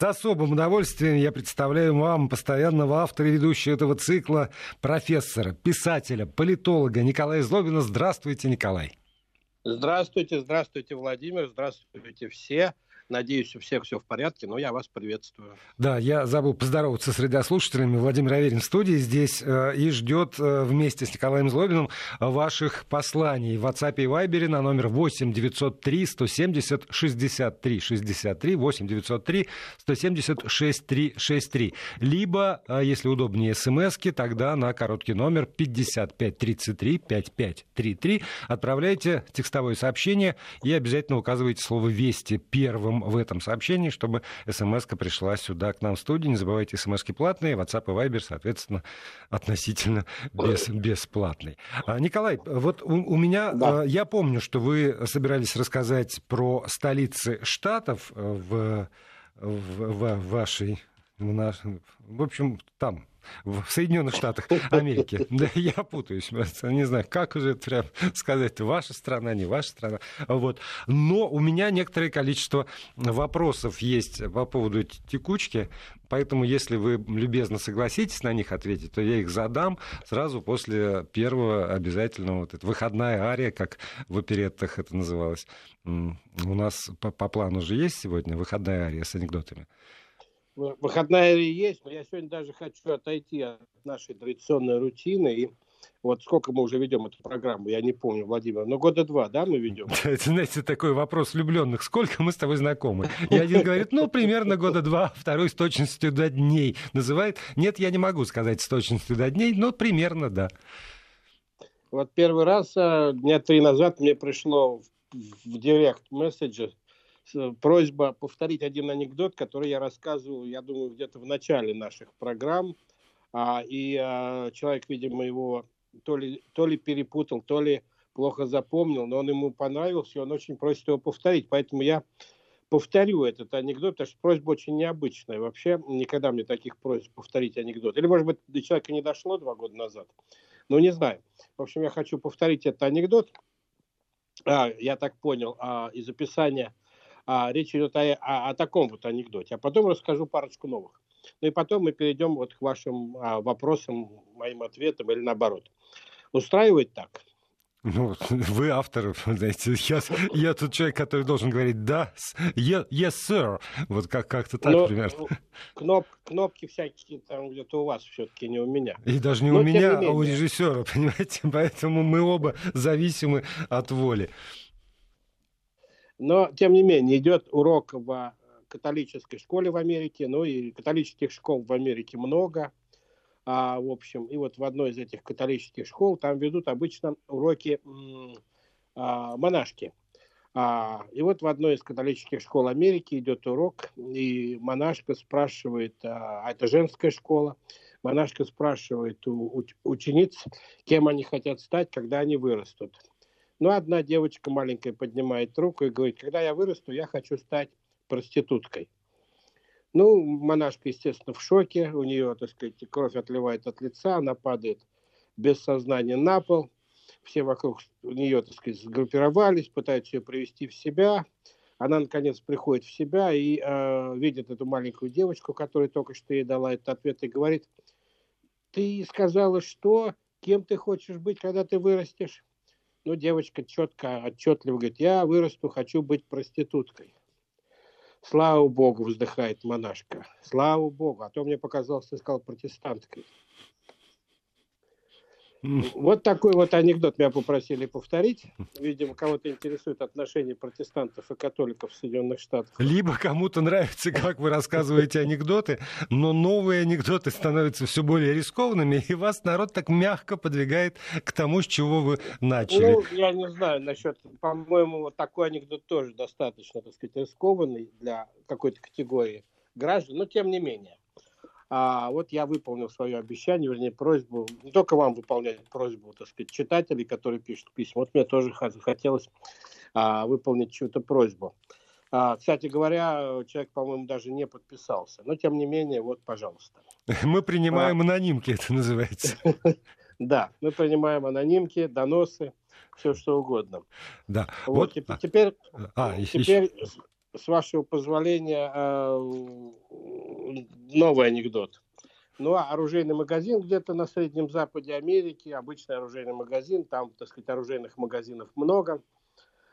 С особым удовольствием я представляю вам постоянного автора и ведущего этого цикла, профессора, писателя, политолога Николая Злобина. Здравствуйте, Николай. Здравствуйте, здравствуйте, Владимир, здравствуйте все. Надеюсь, у всех все в порядке, но я вас приветствую. Да, я забыл поздороваться с радиослушателями. Владимир Аверин в студии здесь э, и ждет э, вместе с Николаем Злобиным ваших посланий в WhatsApp и Viber на номер 8 903 170 63 63 8 903 170 63 63. Либо, э, если удобнее, смски, тогда на короткий номер 5533 5533 отправляйте текстовое сообщение и обязательно указывайте слово «Вести» первым в этом сообщении, чтобы смс пришла сюда к нам в студию. Не забывайте, смс платные, WhatsApp и Viber, соответственно, относительно без, бесплатный. А, Николай, вот у, у меня, да. А, я помню, что вы собирались рассказать про столицы штатов э, в, в, в вашей, в, наш, в общем, там, в Соединенных Штатах Америки. Да, я путаюсь, не знаю, как уже прям сказать, ваша страна, не ваша страна. Вот. Но у меня некоторое количество вопросов есть по поводу текучки, Поэтому, если вы любезно согласитесь на них ответить, то я их задам сразу после первого обязательного. Вот это, выходная ария, как в опереттах это называлось. У нас по, по плану же есть сегодня выходная ария с анекдотами выходная есть, но я сегодня даже хочу отойти от нашей традиционной рутины и вот сколько мы уже ведем эту программу, я не помню, Владимир, но года два, да, мы ведем? Это, знаете, такой вопрос влюбленных. Сколько мы с тобой знакомы? И один говорит, ну, примерно года два, второй с точностью до дней называет. Нет, я не могу сказать с точностью до дней, но примерно да. Вот первый раз а, дня три назад мне пришло в директ месседжи просьба повторить один анекдот, который я рассказывал, я думаю, где-то в начале наших программ. А, и а, человек, видимо, его то ли, то ли перепутал, то ли плохо запомнил, но он ему понравился, и он очень просит его повторить. Поэтому я повторю этот анекдот, потому что просьба очень необычная. Вообще никогда мне таких просьб повторить анекдот. Или, может быть, до человека не дошло два года назад. Ну, не знаю. В общем, я хочу повторить этот анекдот. А, я так понял, а, из описания а, речь идет о, о, о таком вот анекдоте. А потом расскажу парочку новых. Ну и потом мы перейдем вот к вашим а, вопросам, моим ответам или наоборот. Устраивает так? Ну, вы автор, знаете, я, я тут человек, который должен говорить «да», yes, sir», вот как, как-то так Но, примерно. Кноп, кнопки всякие там где-то у вас все-таки, не у меня. И даже не Но, у меня, не а у режиссера, понимаете, поэтому мы оба зависимы от воли. Но, тем не менее, идет урок в католической школе в Америке, ну и католических школ в Америке много, а, в общем, и вот в одной из этих католических школ там ведут обычно уроки а, монашки. А, и вот в одной из католических школ Америки идет урок, и монашка спрашивает, а, а это женская школа, монашка спрашивает у, у учениц, кем они хотят стать, когда они вырастут. Но одна девочка маленькая поднимает руку и говорит, когда я вырасту, я хочу стать проституткой. Ну, монашка, естественно, в шоке, у нее, так сказать, кровь отливает от лица, она падает без сознания на пол, все вокруг нее, так сказать, сгруппировались, пытаются ее привести в себя. Она, наконец, приходит в себя и э, видит эту маленькую девочку, которая только что ей дала этот ответ, и говорит, ты сказала, что, кем ты хочешь быть, когда ты вырастешь? Ну, девочка четко, отчетливо говорит, я вырасту, хочу быть проституткой. Слава Богу, вздыхает монашка. Слава Богу, а то мне показалось, ты сказал протестанткой. Вот такой вот анекдот меня попросили повторить. Видимо, кого-то интересует отношения протестантов и католиков в Соединенных Штатах. Либо кому-то нравится, как вы рассказываете анекдоты, но новые анекдоты становятся все более рискованными, и вас народ так мягко подвигает к тому, с чего вы начали. Ну, я не знаю насчет, по-моему, вот такой анекдот тоже достаточно, так сказать, рискованный для какой-то категории граждан, но тем не менее. А вот я выполнил свое обещание, вернее, просьбу, не только вам выполнять просьбу, так сказать, читателей, которые пишут письма. Вот мне тоже хотелось а, выполнить чью-то просьбу. А, кстати говоря, человек, по-моему, даже не подписался. Но, тем не менее, вот, пожалуйста. Мы принимаем а... анонимки, это называется. Да, мы принимаем анонимки, доносы, все что угодно. Да. Вот, вот... теперь, а, теперь с вашего позволения, новый анекдот. Ну, а оружейный магазин где-то на Среднем Западе Америки, обычный оружейный магазин, там, так сказать, оружейных магазинов много.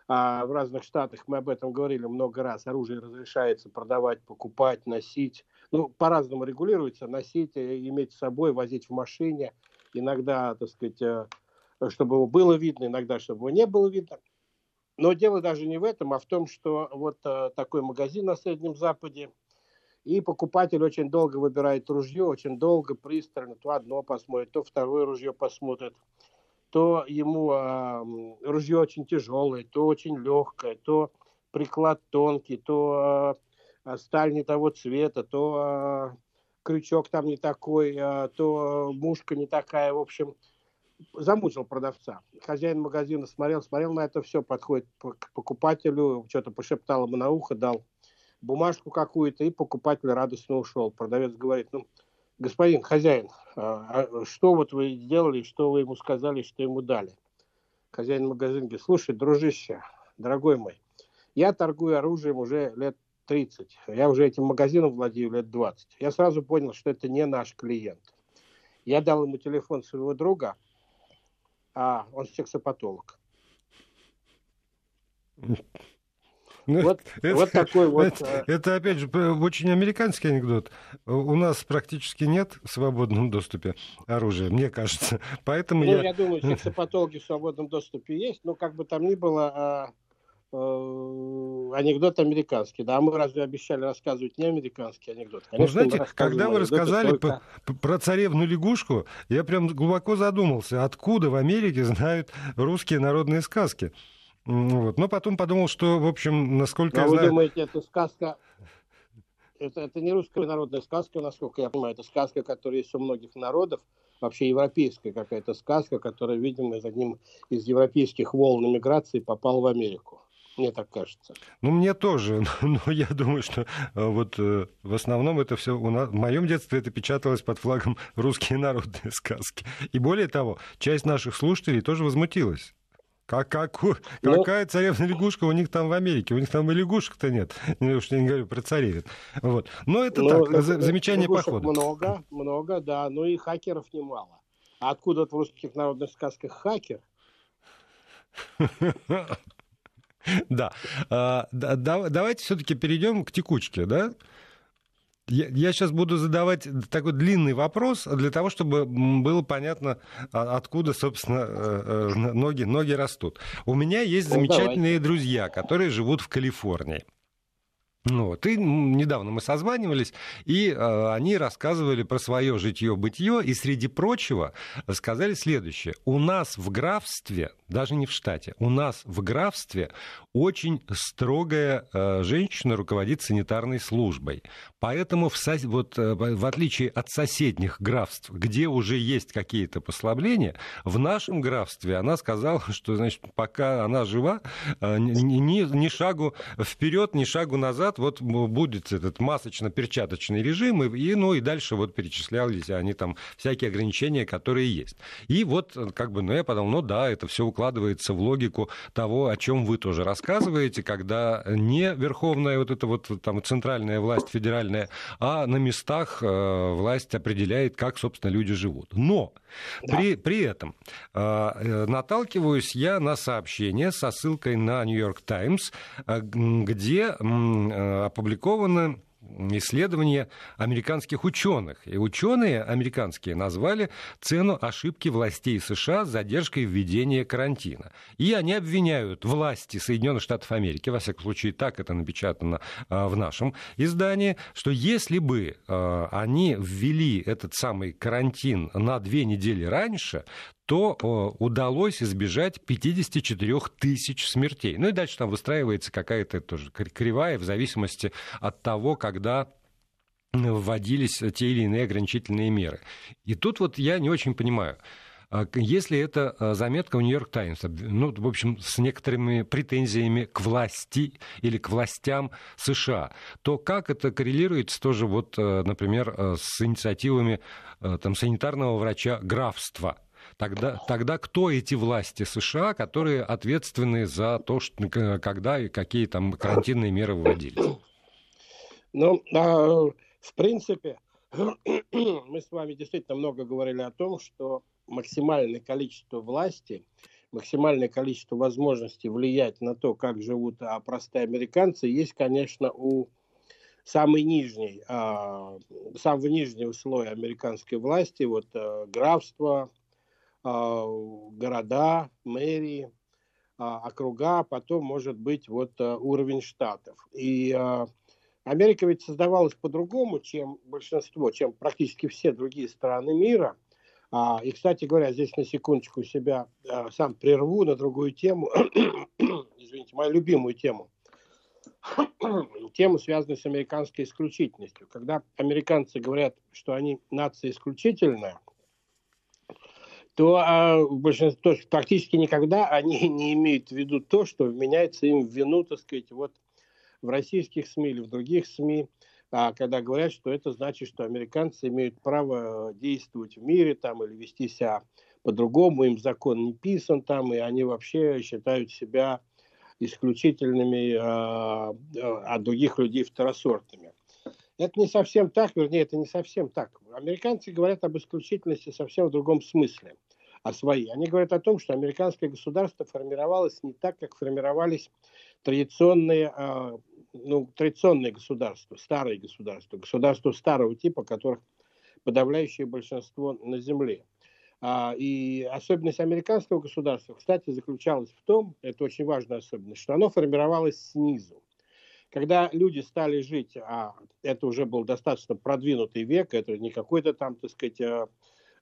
А в разных штатах, мы об этом говорили много раз, оружие разрешается продавать, покупать, носить. Ну, по-разному регулируется, носить, э, иметь с собой, возить в машине. Иногда, так сказать, э, чтобы его было видно, иногда, чтобы его не было видно. Но дело даже не в этом, а в том, что вот э, такой магазин на Среднем Западе – и покупатель очень долго выбирает ружье, очень долго, пристально, то одно посмотрит, то второе ружье посмотрит, то ему э, ружье очень тяжелое, то очень легкое, то приклад тонкий, то э, сталь не того цвета, то э, крючок там не такой, э, то мушка не такая, в общем, замучил продавца. Хозяин магазина смотрел, смотрел на это все, подходит к покупателю, что-то пошептал ему на ухо, дал бумажку какую-то, и покупатель радостно ушел. Продавец говорит, ну, господин хозяин, а, а что вот вы сделали, что вы ему сказали, что ему дали? Хозяин магазина говорит, слушай, дружище, дорогой мой, я торгую оружием уже лет 30. Я уже этим магазином владею лет 20. Я сразу понял, что это не наш клиент. Я дал ему телефон своего друга, а он сексопатолог. Ну, вот, это, вот такой вот. Это, э, это, опять же, очень американский анекдот. У нас практически нет в свободном доступе оружия, мне кажется. Поэтому ну, я... я думаю, сексопатологи в свободном доступе есть, но как бы там ни было, а, анекдот американский. Да, а мы разве обещали рассказывать не американский анекдот? Конечно, ну, знаете, когда вы рассказали только... про царевну лягушку, я прям глубоко задумался, откуда в Америке знают русские народные сказки. Вот. Но потом подумал, что, в общем, насколько а я вы знаю... думаете, это сказка... Это, это не русская народная сказка, насколько я понимаю. Это сказка, которая есть у многих народов. Вообще европейская какая-то сказка, которая, видимо, из одним из европейских волн миграции попала в Америку. Мне так кажется. Ну, мне тоже. Но я думаю, что э, вот э, в основном это все у нас... В моем детстве это печаталось под флагом русские народные сказки. И более того, часть наших слушателей тоже возмутилась. Как, как, ну, какая царевна-лягушка у них там в Америке? У них там и лягушек-то нет. Я уж не говорю про царевин. Вот. Но это ну, так, за, замечание по ходу. много, много, да. Но и хакеров немало. А откуда в русских народных сказках хакер? Да. А, давайте все-таки перейдем к текучке, да? Я, сейчас буду задавать такой длинный вопрос для того, чтобы было понятно, а, откуда, собственно, э, э, ноги, ноги растут. У меня есть ну, замечательные давай. друзья, которые живут в Калифорнии. Ну вот. И недавно мы созванивались, и э, они рассказывали про свое житье-бытие, и среди прочего сказали следующее. У нас в графстве, даже не в штате, у нас в графстве очень строгая э, женщина руководит санитарной службой. Поэтому в, со... вот, э, в отличие от соседних графств, где уже есть какие-то послабления, в нашем графстве она сказала, что значит, пока она жива, э, ни, ни, ни шагу вперед, ни шагу назад, назад вот будет этот масочно-перчаточный режим, и, ну, и дальше вот перечислялись они там всякие ограничения, которые есть. И вот как бы, ну, я подумал, ну да, это все укладывается в логику того, о чем вы тоже рассказываете, когда не верховная вот эта вот там центральная власть федеральная, а на местах э, власть определяет, как, собственно, люди живут. Но да. при, при этом э, э наталкиваюсь я на сообщение со ссылкой на York Times, э, где э, опубликовано исследование американских ученых. И ученые американские назвали цену ошибки властей США с задержкой введения карантина. И они обвиняют власти Соединенных Штатов Америки, во всяком случае так это напечатано а, в нашем издании, что если бы а, они ввели этот самый карантин на две недели раньше, то удалось избежать 54 тысяч смертей. Ну и дальше там выстраивается какая-то тоже кривая в зависимости от того, когда вводились те или иные ограничительные меры. И тут вот я не очень понимаю. А если это а, заметка в Нью-Йорк Таймс, ну, в общем, с некоторыми претензиями к власти или к властям США, то как это коррелируется тоже, вот, например, с инициативами там, санитарного врача графства? Тогда, тогда кто эти власти США, которые ответственны за то, что, когда и какие там карантинные меры вводились? Ну, а, в принципе, мы с вами действительно много говорили о том, что максимальное количество власти, максимальное количество возможностей влиять на то, как живут а, простые американцы, есть, конечно, у самый нижний, а, самого нижнего слоя американской власти, вот а, графство, а, города, мэрии, а, округа, потом может быть вот а, уровень штатов. И а, Америка ведь создавалась по-другому, чем большинство, чем практически все другие страны мира. А, и, кстати говоря, здесь на секундочку себя а, сам прерву на другую тему, извините, мою любимую тему. тему, связанную с американской исключительностью. Когда американцы говорят, что они нация исключительная, то а, большинство, практически никогда они не имеют в виду то, что вменяется им в вину, так сказать, вот в российских СМИ или в других СМИ, а, когда говорят, что это значит, что американцы имеют право действовать в мире там, или вести себя по-другому, им закон не писан там, и они вообще считают себя исключительными а, а, других людей второсортными. Это не совсем так, вернее, это не совсем так. Американцы говорят об исключительности совсем в другом смысле, о своей. Они говорят о том, что американское государство формировалось не так, как формировались традиционные а, ну, традиционные государства, старые государства, государства старого типа, которых подавляющее большинство на Земле. А, и особенность американского государства, кстати, заключалась в том, это очень важная особенность, что оно формировалось снизу. Когда люди стали жить, а это уже был достаточно продвинутый век, это не какой-то там, так сказать, а, а,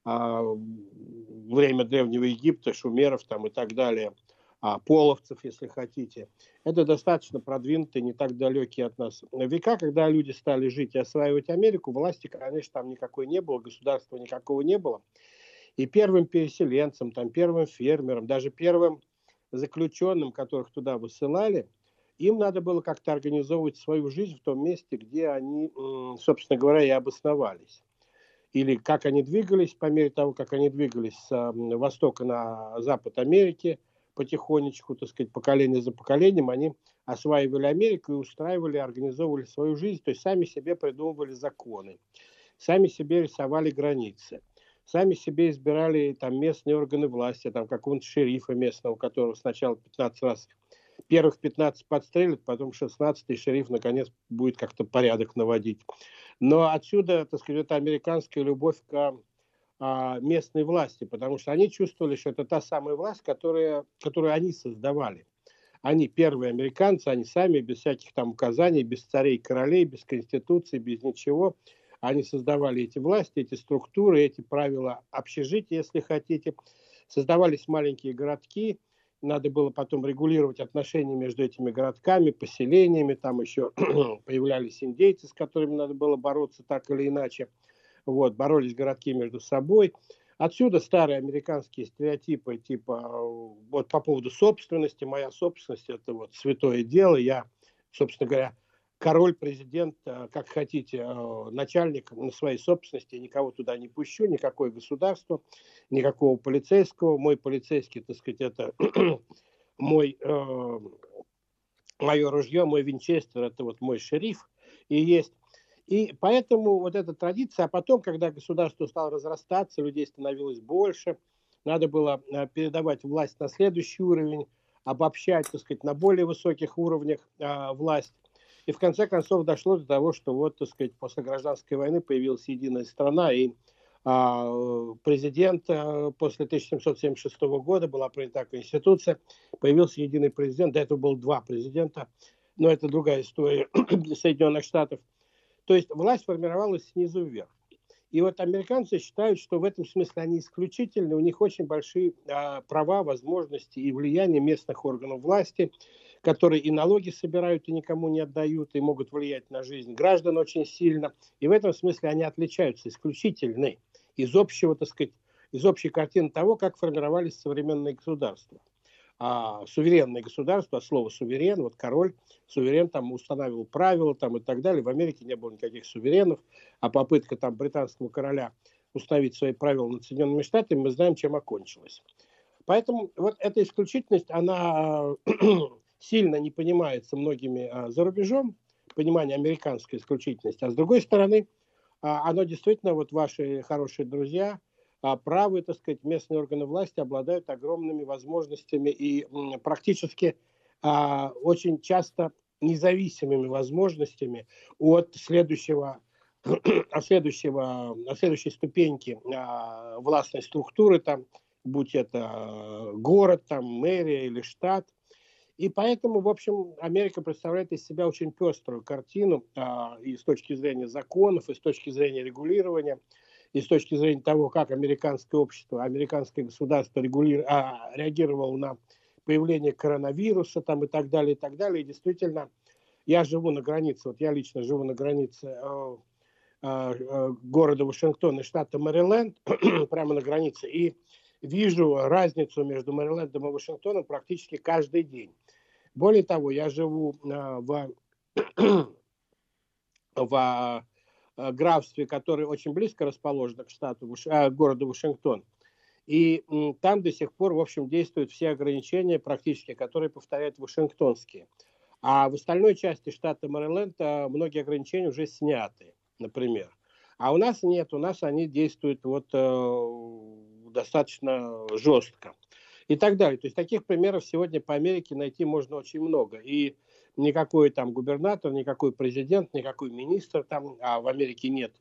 время Древнего Египта, шумеров там и так далее – а, половцев, если хотите. Это достаточно продвинутые, не так далекие от нас века, когда люди стали жить и осваивать Америку, власти, конечно, там никакой не было, государства никакого не было. И первым переселенцам, там, первым фермерам, даже первым заключенным, которых туда высылали, им надо было как-то организовывать свою жизнь в том месте, где они, собственно говоря, и обосновались. Или как они двигались, по мере того, как они двигались с востока на запад Америки – потихонечку, так сказать, поколение за поколением, они осваивали Америку и устраивали, организовывали свою жизнь, то есть сами себе придумывали законы, сами себе рисовали границы, сами себе избирали там местные органы власти, там какого-нибудь шерифа местного, которого сначала 15 раз, первых 15 подстрелят, потом 16-й шериф наконец будет как-то порядок наводить. Но отсюда, так сказать, это американская любовь к а, местной власти, потому что они чувствовали, что это та самая власть, которая, которую они создавали. Они первые американцы, они сами, без всяких там указаний, без царей, королей, без конституции, без ничего. Они создавали эти власти, эти структуры, эти правила общежития, если хотите. Создавались маленькие городки, надо было потом регулировать отношения между этими городками, поселениями, там еще появлялись индейцы, с которыми надо было бороться так или иначе. Вот, боролись городки между собой. Отсюда старые американские стереотипы, типа, вот по поводу собственности, моя собственность – это вот святое дело, я, собственно говоря, король, президент, э, как хотите, э, начальник на своей собственности, никого туда не пущу, никакое государство, никакого полицейского. Мой полицейский, так сказать, это мой, э, мое ружье, мой винчестер, это вот мой шериф. И есть и поэтому вот эта традиция, а потом, когда государство стало разрастаться, людей становилось больше, надо было э, передавать власть на следующий уровень, обобщать, так сказать, на более высоких уровнях а, власть. И в конце концов дошло до того, что вот, так сказать, после гражданской войны появилась единая страна, и а, президент а, после 1776 года была принята конституция, появился единый президент, до этого было два президента, но это другая история для Соединенных Штатов – то есть власть формировалась снизу вверх. И вот американцы считают, что в этом смысле они исключительны, у них очень большие а, права, возможности и влияние местных органов власти, которые и налоги собирают, и никому не отдают, и могут влиять на жизнь граждан очень сильно. И в этом смысле они отличаются, исключительны из общего, так сказать, из общей картины того, как формировались современные государства а, суверенное государство, от слова суверен, вот король, суверен там устанавливал правила там и так далее. В Америке не было никаких суверенов, а попытка там британского короля установить свои правила над Соединенными Штатами, мы знаем, чем окончилось. Поэтому вот эта исключительность, она сильно не понимается многими а, за рубежом, понимание американской исключительности. А с другой стороны, а, оно действительно, вот ваши хорошие друзья, а, правы, так сказать, местные органы власти обладают огромными возможностями и практически очень часто независимыми возможностями от следующего от следующего, от следующей ступеньки властной структуры, там, будь это город, там, мэрия или штат – и поэтому, в общем, Америка представляет из себя очень пеструю картину а, и с точки зрения законов, и с точки зрения регулирования, и с точки зрения того, как американское общество, американское государство регули... а, реагировало на появление коронавируса там, и так далее, и так далее. И действительно, я живу на границе, вот я лично живу на границе э, э, города Вашингтона и штата Мэриленд, прямо на границе, и вижу разницу между Мэрилендом и Вашингтоном практически каждый день. Более того, я живу а, в, в а, графстве, которое очень близко расположено к штату, к а, городу Вашингтон. И там до сих пор, в общем, действуют все ограничения практически, которые повторяют вашингтонские. А в остальной части штата Мэриленд многие ограничения уже сняты, например. А у нас нет, у нас они действуют вот э, достаточно жестко и так далее. То есть таких примеров сегодня по Америке найти можно очень много. И никакой там губернатор, никакой президент, никакой министр там, а в Америке нет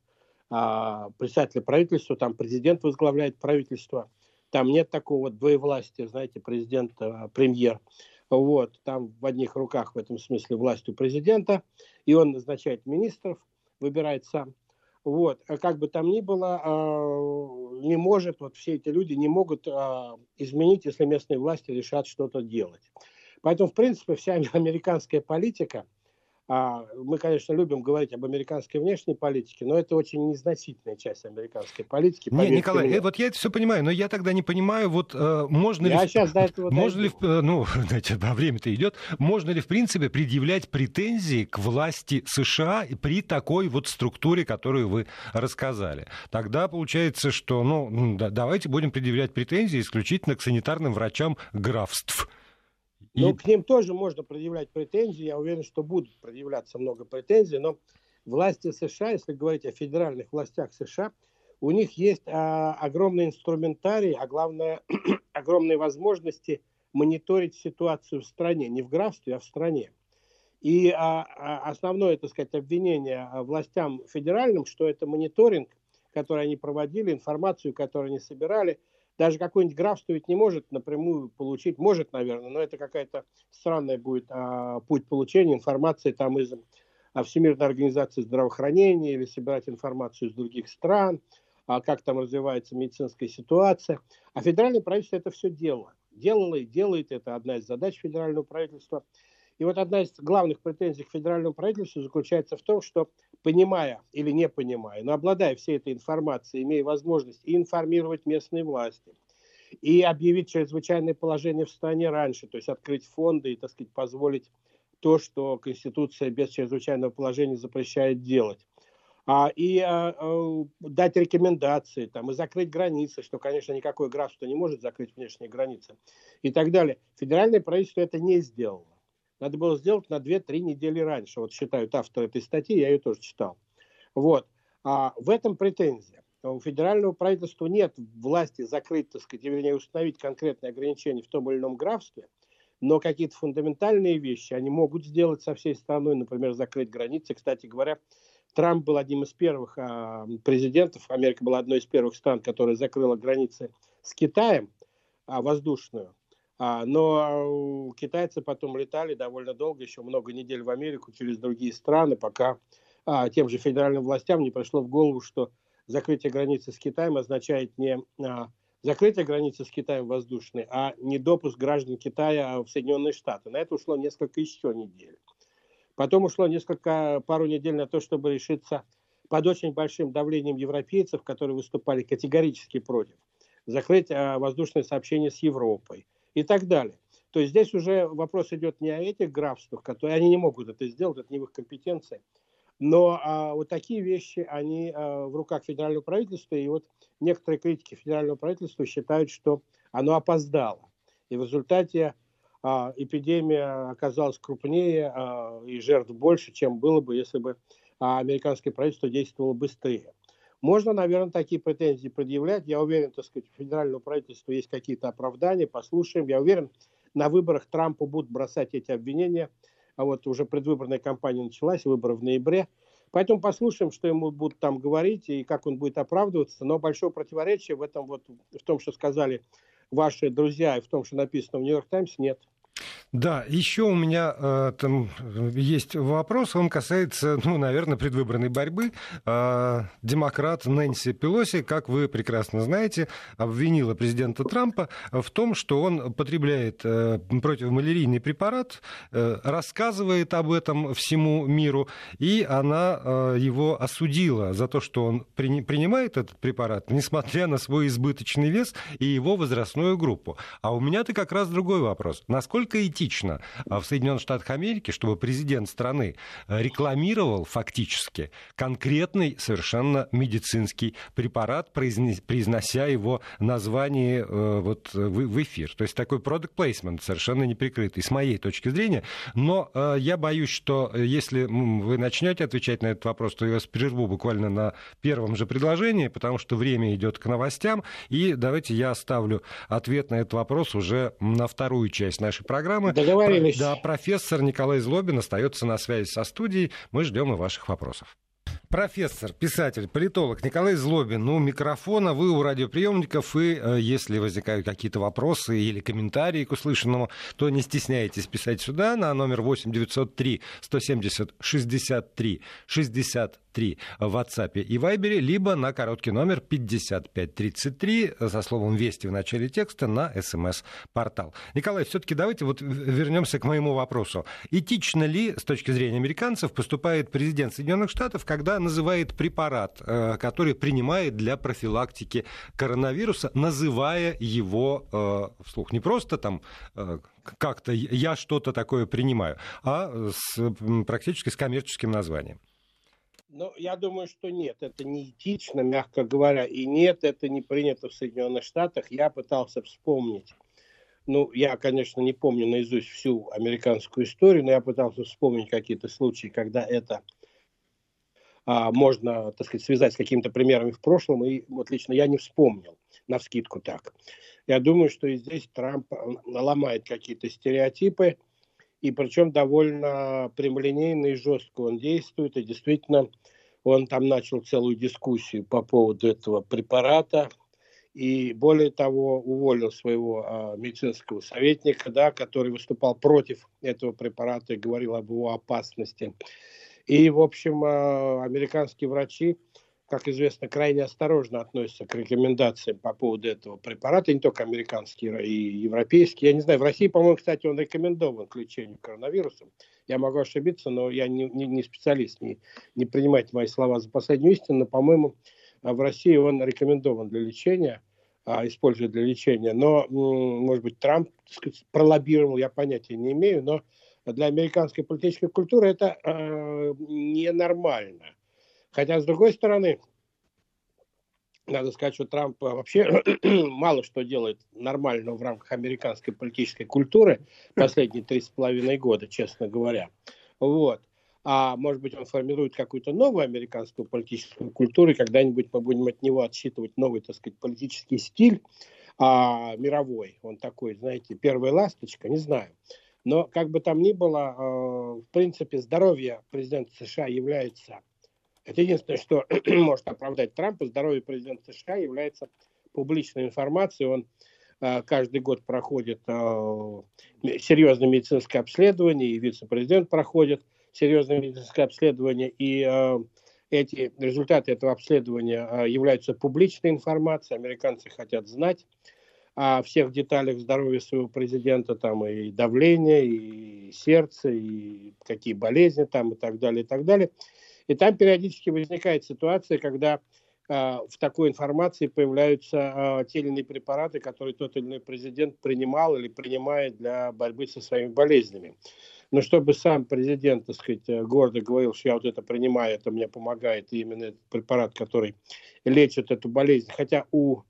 а, председателя правительства, там президент возглавляет правительство, там нет такого двоевластия, знаете, президент, а, премьер. Вот, там в одних руках в этом смысле власть у президента, и он назначает министров, выбирает сам. Вот, а как бы там ни было, а, не может, вот все эти люди не могут а, изменить, если местные власти решат что-то делать. Поэтому, в принципе, вся американская политика – мы, конечно, любим говорить об американской внешней политике, но это очень незначительная часть американской политики. Не, Николай, мне. Э, вот я это все понимаю, но я тогда не понимаю, вот э, можно я ли... Сейчас до этого можно дойду. ли, э, ну, знаете, а время-то идет, можно ли, в принципе, предъявлять претензии к власти США при такой вот структуре, которую вы рассказали? Тогда получается, что, ну, да, давайте будем предъявлять претензии исключительно к санитарным врачам графств. Ну, и... к ним тоже можно предъявлять претензии. Я уверен, что будут предъявляться много претензий. Но власти США, если говорить о федеральных властях США, у них есть а, огромный инструментарий, а главное, огромные возможности мониторить ситуацию в стране. Не в графстве, а в стране. И а, а, основное, так сказать, обвинение властям федеральным, что это мониторинг, который они проводили, информацию, которую они собирали – даже какой-нибудь графство ведь не может напрямую получить, может, наверное, но это какая-то странная будет а, путь получения информации там из а, Всемирной организации здравоохранения или собирать информацию из других стран, а, как там развивается медицинская ситуация. А федеральное правительство это все делало. Делало и делает, это одна из задач федерального правительства. И вот одна из главных претензий к федеральному правительству заключается в том, что понимая или не понимая, но обладая всей этой информацией, имея возможность информировать местные власти, и объявить чрезвычайное положение в стране раньше, то есть открыть фонды и, так сказать, позволить то, что Конституция без чрезвычайного положения запрещает делать. А, и а, а, дать рекомендации, там, и закрыть границы, что, конечно, никакое графство не может закрыть внешние границы, и так далее. Федеральное правительство это не сделало надо было сделать на 2-3 недели раньше. Вот считают автор этой статьи, я ее тоже читал. Вот. А в этом претензия. У федерального правительства нет власти закрыть, так сказать, вернее, установить конкретные ограничения в том или ином графстве, но какие-то фундаментальные вещи они могут сделать со всей страной, например, закрыть границы. Кстати говоря, Трамп был одним из первых а, президентов, Америка была одной из первых стран, которая закрыла границы с Китаем а, воздушную. А, но китайцы потом летали довольно долго, еще много недель в Америку через другие страны, пока а, тем же федеральным властям не пришло в голову, что закрытие границы с Китаем означает не а, закрытие границы с Китаем воздушной, а не допуск граждан Китая в Соединенные Штаты. На это ушло несколько еще недель. Потом ушло несколько, пару недель на то, чтобы решиться под очень большим давлением европейцев, которые выступали категорически против, закрыть воздушное сообщение с Европой и так далее. То есть здесь уже вопрос идет не о этих графствах, которые они не могут это сделать, это не в их компетенции. Но а, вот такие вещи, они а, в руках федерального правительства, и вот некоторые критики федерального правительства считают, что оно опоздало. И в результате а, эпидемия оказалась крупнее а, и жертв больше, чем было бы, если бы а, американское правительство действовало быстрее. Можно, наверное, такие претензии предъявлять. Я уверен, так сказать, у федерального правительства есть какие-то оправдания, послушаем. Я уверен, на выборах Трампу будут бросать эти обвинения. А вот уже предвыборная кампания началась, выборы в ноябре. Поэтому послушаем, что ему будут там говорить и как он будет оправдываться. Но большое противоречие в этом вот, в том, что сказали ваши друзья, и в том, что написано в Нью-Йорк Таймс, нет. Да, еще у меня э, там есть вопрос, он касается, ну, наверное, предвыборной борьбы. Э, демократ Нэнси Пелоси, как вы прекрасно знаете, обвинила президента Трампа в том, что он потребляет э, противомалярийный препарат, э, рассказывает об этом всему миру, и она э, его осудила за то, что он при, принимает этот препарат, несмотря на свой избыточный вес и его возрастную группу. А у меня-то как раз другой вопрос. Насколько идти критично а, в Соединенных Штатах Америки, чтобы президент страны э, рекламировал фактически конкретный совершенно медицинский препарат, произнося его название э, вот в эфир. То есть такой product placement совершенно неприкрытый с моей точки зрения. Но э, я боюсь, что если вы начнете отвечать на этот вопрос, то я вас прерву буквально на первом же предложении, потому что время идет к новостям. И давайте я оставлю ответ на этот вопрос уже на вторую часть нашей программы. Договорились. Да, профессор Николай Злобин остается на связи со студией. Мы ждем и ваших вопросов. Профессор, писатель, политолог Николай Злобин. Ну, микрофона, вы у радиоприемников, и э, если возникают какие-то вопросы или комментарии к услышанному, то не стесняйтесь писать сюда на номер 8 903 170 63 60 3 в WhatsApp и Viber, либо на короткий номер 5533 со словом «Вести» в начале текста на смс-портал. Николай, все-таки давайте вот вернемся к моему вопросу. Этично ли с точки зрения американцев поступает президент Соединенных Штатов, когда называет препарат, э, который принимает для профилактики коронавируса, называя его э, вслух? Не просто там э, как-то я что-то такое принимаю, а с, практически с коммерческим названием. Ну, я думаю, что нет, это не этично, мягко говоря, и нет, это не принято в Соединенных Штатах. Я пытался вспомнить, ну, я, конечно, не помню наизусть всю американскую историю, но я пытался вспомнить какие-то случаи, когда это а, можно, так сказать, связать с какими-то примерами в прошлом, и вот лично я не вспомнил, на вскидку так. Я думаю, что и здесь Трамп ломает какие-то стереотипы, и причем довольно прямолинейно и жестко он действует, и действительно он там начал целую дискуссию по поводу этого препарата, и более того уволил своего а, медицинского советника, да, который выступал против этого препарата и говорил об его опасности. И, в общем, а, американские врачи как известно, крайне осторожно относятся к рекомендациям по поводу этого препарата, не только американские и европейские. Я не знаю, в России, по-моему, кстати, он рекомендован к лечению коронавирусом. Я могу ошибиться, но я не, не, не специалист, не, не принимайте мои слова за последнюю истину, но, по-моему, в России он рекомендован для лечения, а, используют для лечения. Но, может быть, Трамп сказать, пролоббировал, я понятия не имею, но для американской политической культуры это э, ненормально Хотя, с другой стороны, надо сказать, что Трамп вообще мало что делает нормального в рамках американской политической культуры последние три с половиной года, честно говоря. Вот. А может быть, он формирует какую-то новую американскую политическую культуру, и когда-нибудь мы будем от него отсчитывать новый, так сказать, политический стиль а, мировой. Он такой, знаете, первая ласточка, не знаю. Но как бы там ни было, э, в принципе, здоровье президента США является это единственное, что может оправдать Трампа. Здоровье президента США является публичной информацией. Он э, каждый год проходит э, серьезное медицинское обследование, и вице-президент проходит серьезное медицинское обследование, и э, эти результаты этого обследования являются публичной информацией. Американцы хотят знать о всех деталях здоровья своего президента, там и давление, и сердце, и какие болезни там, и так далее, и так далее. И там периодически возникает ситуация, когда э, в такой информации появляются э, те или иные препараты, которые тот или иной президент принимал или принимает для борьбы со своими болезнями. Но чтобы сам президент, так сказать, э, гордо говорил, что я вот это принимаю, это мне помогает, и именно этот препарат, который лечит эту болезнь. Хотя у,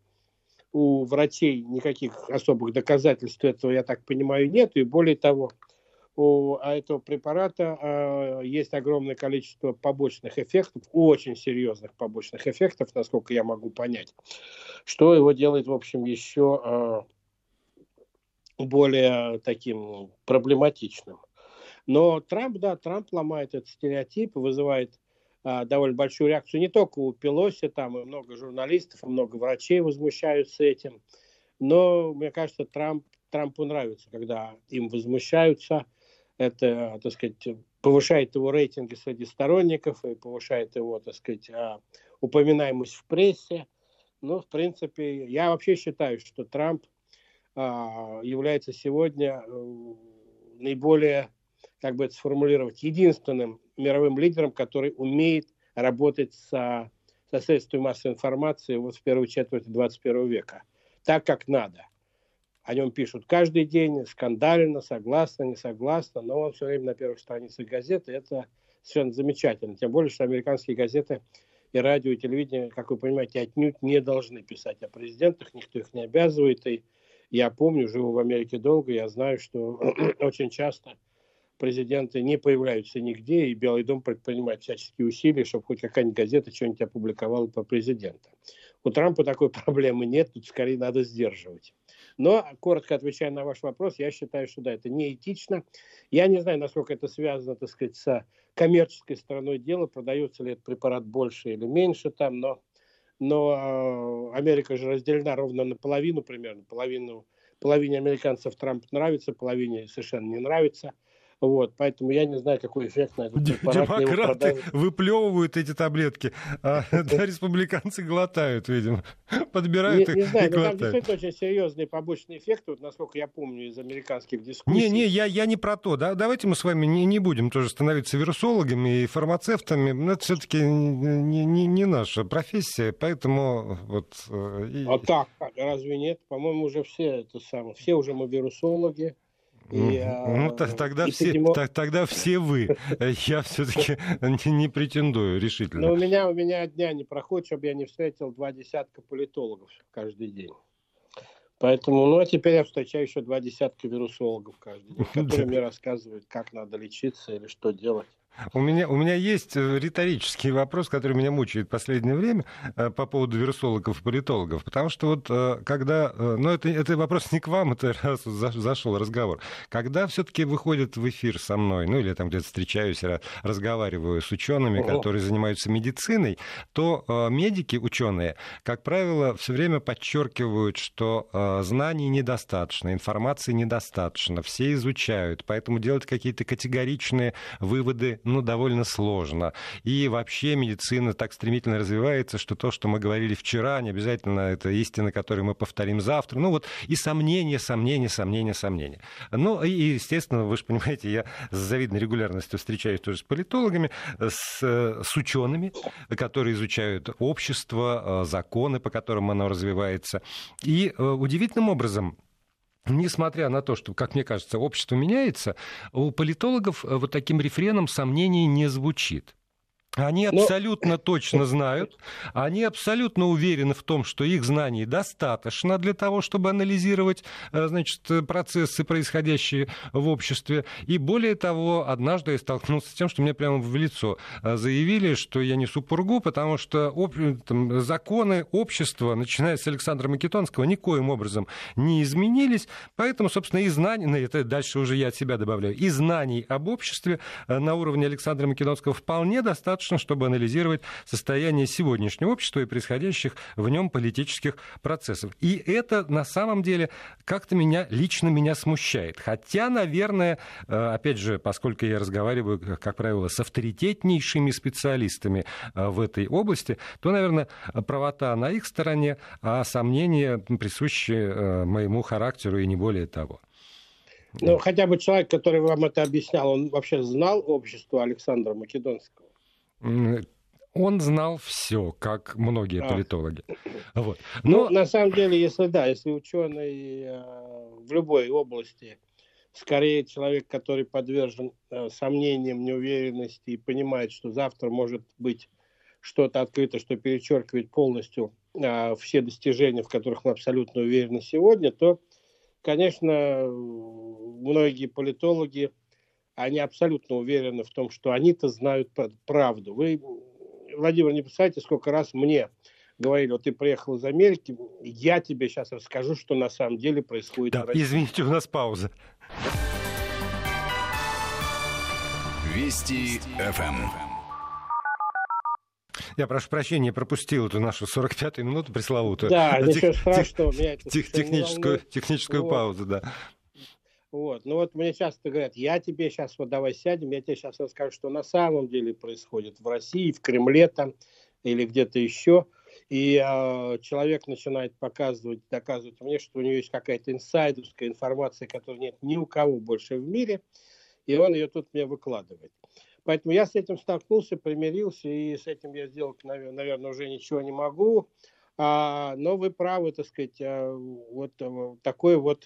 у врачей никаких особых доказательств этого, я так понимаю, нет. И более того, у этого препарата э, есть огромное количество побочных эффектов, очень серьезных побочных эффектов, насколько я могу понять, что его делает, в общем, еще э, более таким проблематичным. Но Трамп, да, Трамп ломает этот стереотип, вызывает а, довольно большую реакцию не только у Пелоси, там и много журналистов, и много врачей возмущаются этим. Но, мне кажется, Трамп, Трампу нравится, когда им возмущаются. Это, так сказать, повышает его рейтинги среди сторонников и повышает его, так сказать, а, упоминаемость в прессе. Ну, в принципе, я вообще считаю, что Трамп а, является сегодня э, наиболее как бы это сформулировать, единственным мировым лидером, который умеет работать со, со средствами массовой информации вот в первой четверти 21 века. Так, как надо. О нем пишут каждый день, скандально, согласно, не согласно, но он все время на первых страницах газеты. Это совершенно замечательно. Тем более, что американские газеты и радио, и телевидение, как вы понимаете, отнюдь не должны писать о президентах, никто их не обязывает. И я помню, живу в Америке долго, я знаю, что очень часто президенты не появляются нигде, и Белый дом предпринимает всяческие усилия, чтобы хоть какая-нибудь газета что-нибудь опубликовала по президенту. У Трампа такой проблемы нет, тут скорее надо сдерживать. Но, коротко отвечая на ваш вопрос, я считаю, что да, это неэтично. Я не знаю, насколько это связано, так сказать, с коммерческой стороной дела, продается ли этот препарат больше или меньше там, но, но э, Америка же разделена ровно наполовину примерно. Половину, половине американцев Трамп нравится, половине совершенно не нравится – вот, поэтому я не знаю, какой эффект на этот препарат. Демократы выплевывают эти таблетки, а республиканцы глотают, видимо. Подбирают и глотают. Там действительно очень серьезные побочные эффекты, насколько я помню из американских дискуссий. Не, не, я, не про то. Да? Давайте мы с вами не, будем тоже становиться вирусологами и фармацевтами. Но это все-таки не, наша профессия, поэтому вот... Э. А так, разве нет? По-моему, уже все это самое. Все уже мы вирусологи. И, а, ну, тогда, и все, поднимо... тогда все вы. Я все-таки не, не претендую решительно. Но у меня, у меня дня не проходит, чтобы я не встретил два десятка политологов каждый день. Поэтому, ну, а теперь я встречаю еще два десятка вирусологов каждый день, которые мне рассказывают, как надо лечиться или что делать. У меня, у меня есть э, риторический вопрос, который меня мучает в последнее время э, по поводу вирусологов и политологов. Потому что вот э, когда... Ну, это, это вопрос не к вам, это раз зашел разговор. Когда все-таки выходит в эфир со мной, ну, или там где-то встречаюсь, разговариваю с учеными, Ого. которые занимаются медициной, то медики, ученые, как правило, все время подчеркивают, что знаний недостаточно, информации недостаточно, все изучают, поэтому делать какие-то категоричные выводы ну, довольно сложно. И вообще медицина так стремительно развивается, что то, что мы говорили вчера, не обязательно это истина, которую мы повторим завтра. Ну вот и сомнения, сомнения, сомнения, сомнения. Ну и, естественно, вы же понимаете, я с завидной регулярностью встречаюсь тоже с политологами, с, с учеными, которые изучают общество, законы, по которым оно развивается. И э, удивительным образом Несмотря на то, что, как мне кажется, общество меняется, у политологов э, вот таким рефреном сомнений не звучит. Они абсолютно Но... точно знают, они абсолютно уверены в том, что их знаний достаточно для того, чтобы анализировать э, значит, процессы, происходящие в обществе. И более того, однажды я столкнулся с тем, что мне прямо в лицо э, заявили, что я несу пургу, потому что об... там, законы общества, начиная с Александра Македонского, никоим образом не изменились. Поэтому, собственно, и знаний, ну, это дальше уже я от себя добавляю, и знаний об обществе э, на уровне Александра Македонского вполне достаточно достаточно, чтобы анализировать состояние сегодняшнего общества и происходящих в нем политических процессов. И это на самом деле как-то меня, лично меня смущает. Хотя, наверное, э, опять же, поскольку я разговариваю, как правило, с авторитетнейшими специалистами э, в этой области, то, наверное, правота на их стороне, а сомнения присущи э, моему характеру и не более того. Ну, хотя бы человек, который вам это объяснял, он вообще знал общество Александра Македонского? Он знал все, как многие а. политологи. Вот. Ну, Но... Ну, на самом деле, если да, если ученый э, в любой области скорее человек, который подвержен э, сомнениям, неуверенности и понимает, что завтра может быть что-то открыто, что перечеркивает полностью э, все достижения, в которых мы абсолютно уверены сегодня, то, конечно, многие политологи, они абсолютно уверены в том, что они-то знают правду. Вы, Владимир, не представляете, сколько раз мне говорили, вот ты приехал из Америки, я тебе сейчас расскажу, что на самом деле происходит да, в России. Извините, у нас пауза. Вести ФМ. Я прошу прощения, пропустил эту нашу 45-ю минуту пресловутую. Да, Тех, ничего страшного. Тех, тех, техническую техническую вот. паузу, да. Вот. Ну вот мне часто говорят, я тебе сейчас, вот давай сядем, я тебе сейчас расскажу, что на самом деле происходит в России, в Кремле там или где-то еще. И э, человек начинает показывать, доказывать мне, что у него есть какая-то инсайдерская информация, которой нет ни у кого больше в мире, и он ее тут мне выкладывает. Поэтому я с этим столкнулся, примирился, и с этим я сделать, наверное, уже ничего не могу. А, но вы правы, так сказать, а, вот а, такой вот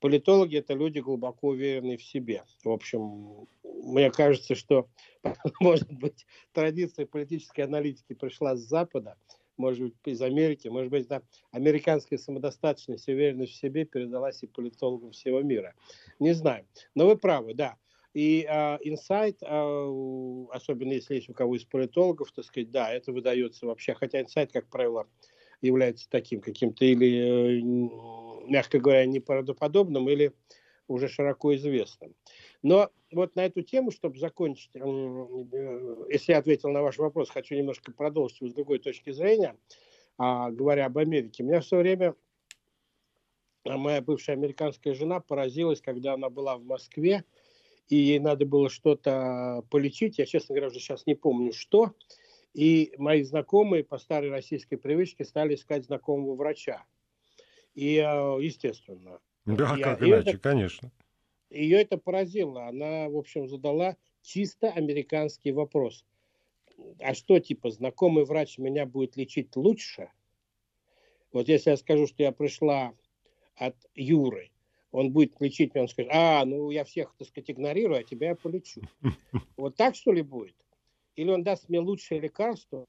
политологи – это люди глубоко уверенные в себе. В общем, мне кажется, что, может быть, традиция политической аналитики пришла с Запада, может быть, из Америки, может быть, да, американская самодостаточность и уверенность в себе передалась и политологам всего мира. Не знаю. Но вы правы, да. И инсайт, uh, uh, особенно если есть у кого из политологов, так сказать, да, это выдается вообще, хотя инсайт, как правило, является таким каким-то или, э, мягко говоря, неправдоподобным, или уже широко известным. Но вот на эту тему, чтобы закончить, э, если я ответил на ваш вопрос, хочу немножко продолжить с другой точки зрения, а, говоря об Америке. Меня все время моя бывшая американская жена поразилась, когда она была в Москве, и ей надо было что-то полечить. Я, честно говоря, уже сейчас не помню, что. И мои знакомые по старой российской привычке стали искать знакомого врача. И, э, естественно. Да, я, как иначе, это, конечно. Ее это поразило. Она, в общем, задала чисто американский вопрос. А что, типа, знакомый врач меня будет лечить лучше? Вот если я скажу, что я пришла от Юры, он будет лечить меня, он скажет, а, ну я всех, так сказать, игнорирую, а тебя я полечу. Вот так, что ли, будет? Или он даст мне лучшее лекарство,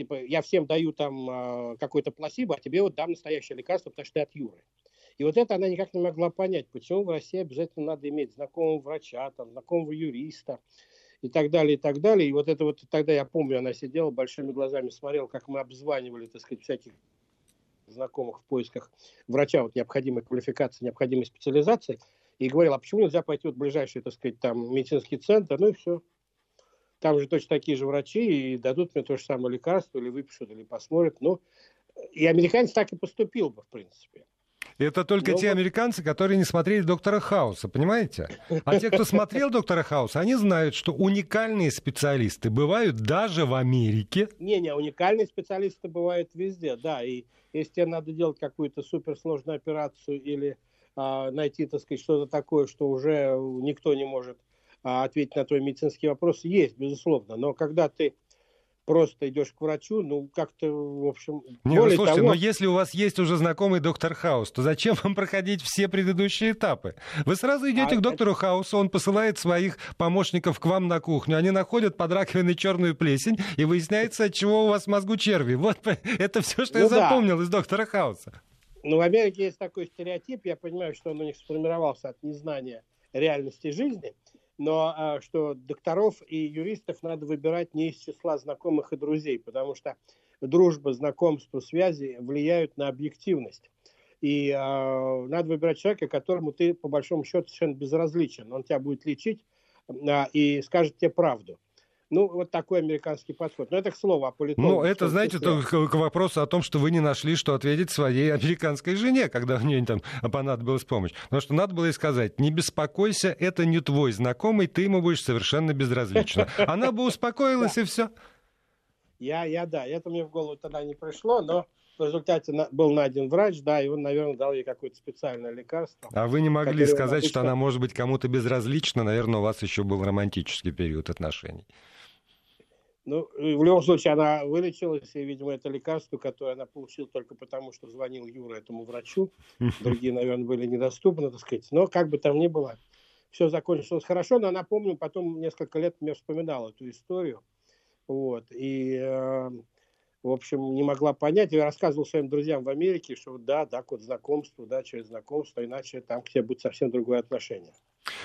типа, я всем даю там а, какой-то пласибо, а тебе вот дам настоящее лекарство, потому что ты от Юры. И вот это она никак не могла понять, почему в России обязательно надо иметь знакомого врача, там, знакомого юриста и так далее, и так далее. И вот это вот тогда я помню, она сидела большими глазами, смотрела, как мы обзванивали, так сказать, всяких знакомых в поисках врача вот необходимой квалификации, необходимой специализации, и говорил, а почему нельзя пойти в ближайший, так сказать, там медицинский центр, ну и все. Там же точно такие же врачи, и дадут мне то же самое лекарство, или выпишут, или посмотрят. Ну, и американец так и поступил бы, в принципе. Это только ну те американцы, которые не смотрели «Доктора Хауса», понимаете? А те, кто смотрел «Доктора Хауса», они знают, что уникальные специалисты бывают даже в Америке. Не-не, уникальные специалисты бывают везде, да. И если тебе надо делать какую-то суперсложную операцию или а, найти, так сказать, что-то такое, что уже никто не может ответить на твой медицинский вопрос, есть, безусловно. Но когда ты просто идешь к врачу, ну, как-то, в общем... Не, ну, слушайте, того... но если у вас есть уже знакомый доктор Хаус, то зачем вам проходить все предыдущие этапы? Вы сразу идете а, к доктору это... Хаусу, он посылает своих помощников к вам на кухню, они находят под раковиной черную плесень, и выясняется, от чего у вас в мозгу черви. Вот это все, что ну, я да. запомнил из доктора Хауса. Ну, в Америке есть такой стереотип, я понимаю, что он у них сформировался от незнания реальности жизни, но а, что докторов и юристов надо выбирать не из числа знакомых и друзей, потому что дружба, знакомство, связи влияют на объективность. И а, надо выбирать человека, которому ты, по большому счету, совершенно безразличен. Он тебя будет лечить а, и скажет тебе правду. Ну, вот такой американский подход. Но это к слову о политологии. Ну, это, знаете, то, к, к вопросу о том, что вы не нашли, что ответить своей американской жене, когда у нее там понадобилась помощь. Потому что надо было ей сказать, не беспокойся, это не твой знакомый, ты ему будешь совершенно безразлична. Она бы успокоилась и все. Я, я, да, это мне в голову тогда не пришло, но в результате был найден врач, да, и он, наверное, дал ей какое-то специальное лекарство. А вы не могли сказать, обычно... что она может быть кому-то безразлична? Наверное, у вас еще был романтический период отношений. Ну, в любом случае, она вылечилась, и, видимо, это лекарство, которое она получила только потому, что звонил Юра этому врачу. Другие, наверное, были недоступны, так сказать. Но, как бы там ни было, все закончилось хорошо. Но она, помню, потом несколько лет мне вспоминала эту историю. Вот. И, э, в общем, не могла понять. Я рассказывал своим друзьям в Америке, что да, да, вот знакомство, да, через знакомство, иначе там к тебе будет совсем другое отношение.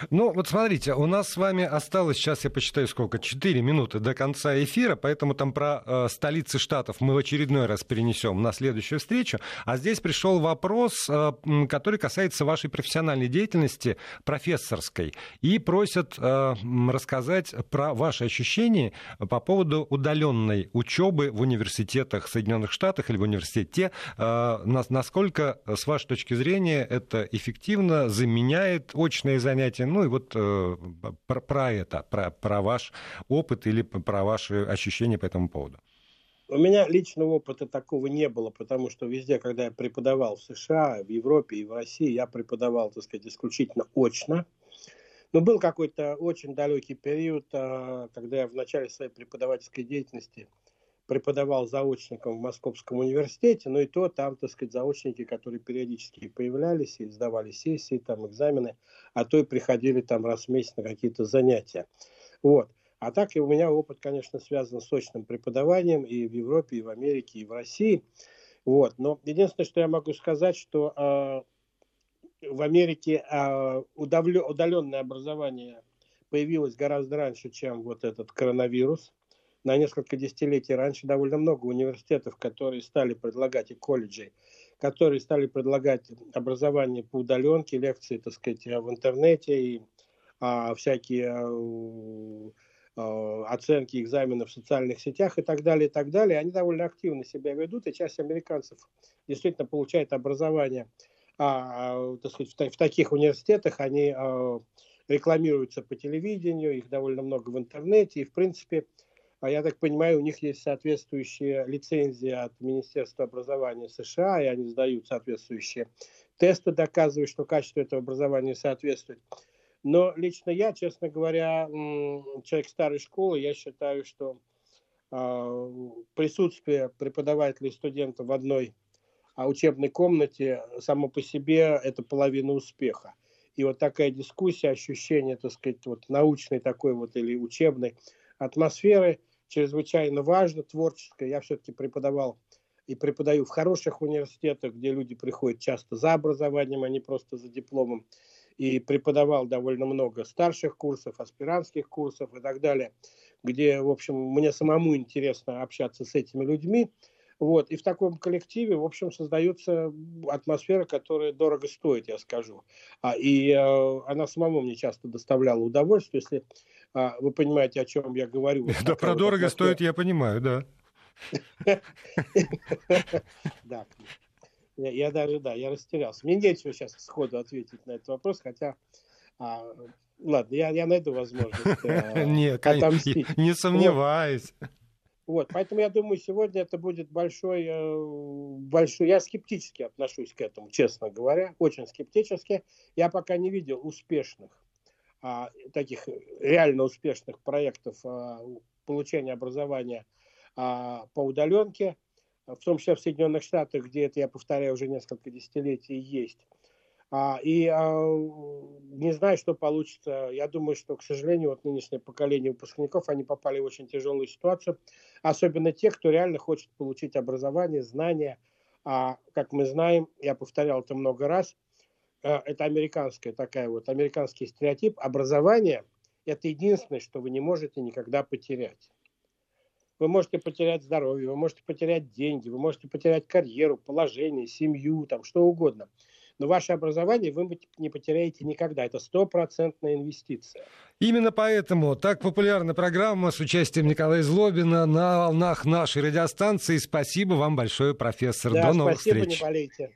Ну, вот смотрите, у нас с вами осталось, сейчас я посчитаю сколько, 4 минуты до конца эфира, поэтому там про э, столицы штатов мы в очередной раз перенесем на следующую встречу. А здесь пришел вопрос, э, который касается вашей профессиональной деятельности, профессорской, и просят э, рассказать про ваши ощущения по поводу удаленной учебы в университетах Соединенных Штатов или в университете. Э, насколько, с вашей точки зрения, это эффективно заменяет очные занятия? Занятия. Ну и вот э, про, про это, про, про ваш опыт или про ваши ощущения по этому поводу. У меня личного опыта такого не было, потому что везде, когда я преподавал в США, в Европе и в России, я преподавал, так сказать, исключительно очно. Но был какой-то очень далекий период, а, когда я в начале своей преподавательской деятельности – преподавал заочником в Московском университете, но и то там, так сказать, заочники, которые периодически появлялись и сдавали сессии, там экзамены, а то и приходили там раз в месяц на какие-то занятия. Вот. А так и у меня опыт, конечно, связан с очным преподаванием и в Европе, и в Америке, и в России. Вот. Но единственное, что я могу сказать, что э, в Америке э, удаленное образование появилось гораздо раньше, чем вот этот коронавирус – на несколько десятилетий раньше довольно много университетов, которые стали предлагать, и колледжей, которые стали предлагать образование по удаленке, лекции, так сказать, в интернете и а, всякие а, а, оценки экзаменов в социальных сетях и так далее, и так далее. Они довольно активно себя ведут, и часть американцев действительно получает образование а, так сказать, в, в таких университетах. Они а, рекламируются по телевидению, их довольно много в интернете, и, в принципе, а я так понимаю, у них есть соответствующие лицензии от Министерства образования США, и они сдают соответствующие тесты, доказывая, что качество этого образования соответствует. Но лично я, честно говоря, человек старой школы, я считаю, что а, присутствие преподавателей и студентов в одной а, учебной комнате само по себе это половина успеха. И вот такая дискуссия, ощущение, так сказать, вот научной такой вот или учебной атмосферы – чрезвычайно важно, творческое. Я все-таки преподавал и преподаю в хороших университетах, где люди приходят часто за образованием, а не просто за дипломом. И преподавал довольно много старших курсов, аспирантских курсов и так далее, где, в общем, мне самому интересно общаться с этими людьми. Вот. И в таком коллективе, в общем, создается атмосфера, которая дорого стоит, я скажу. А, и э, она самому мне часто доставляла удовольствие. Если а, вы понимаете, о чем я говорю. Да, про дорого стоит, я понимаю, да. Да. Я даже, да, я растерялся. Мне нечего сейчас сходу ответить на этот вопрос, хотя а, Ладно, я, я найду возможность э, Нет, отомстить. Не сомневаюсь. Вот, поэтому я думаю, сегодня это будет большой, э, большой... Я скептически отношусь к этому, честно говоря, очень скептически. Я пока не видел успешных, а, таких реально успешных проектов а, получения образования а, по удаленке, в том числе в Соединенных Штатах, где это, я повторяю, уже несколько десятилетий есть. А, и не знаю, что получится. Я думаю, что, к сожалению, вот нынешнее поколение выпускников, они попали в очень тяжелую ситуацию. Особенно те, кто реально хочет получить образование, знания. А, как мы знаем, я повторял это много раз, а, это американская такая вот, американский стереотип. Образование – это единственное, что вы не можете никогда потерять. Вы можете потерять здоровье, вы можете потерять деньги, вы можете потерять карьеру, положение, семью, там, что угодно – но ваше образование вы не потеряете никогда. Это стопроцентная инвестиция. Именно поэтому так популярна программа с участием Николая Злобина на волнах нашей радиостанции. Спасибо вам большое, профессор. Да, До новых спасибо, встреч. Не болейте.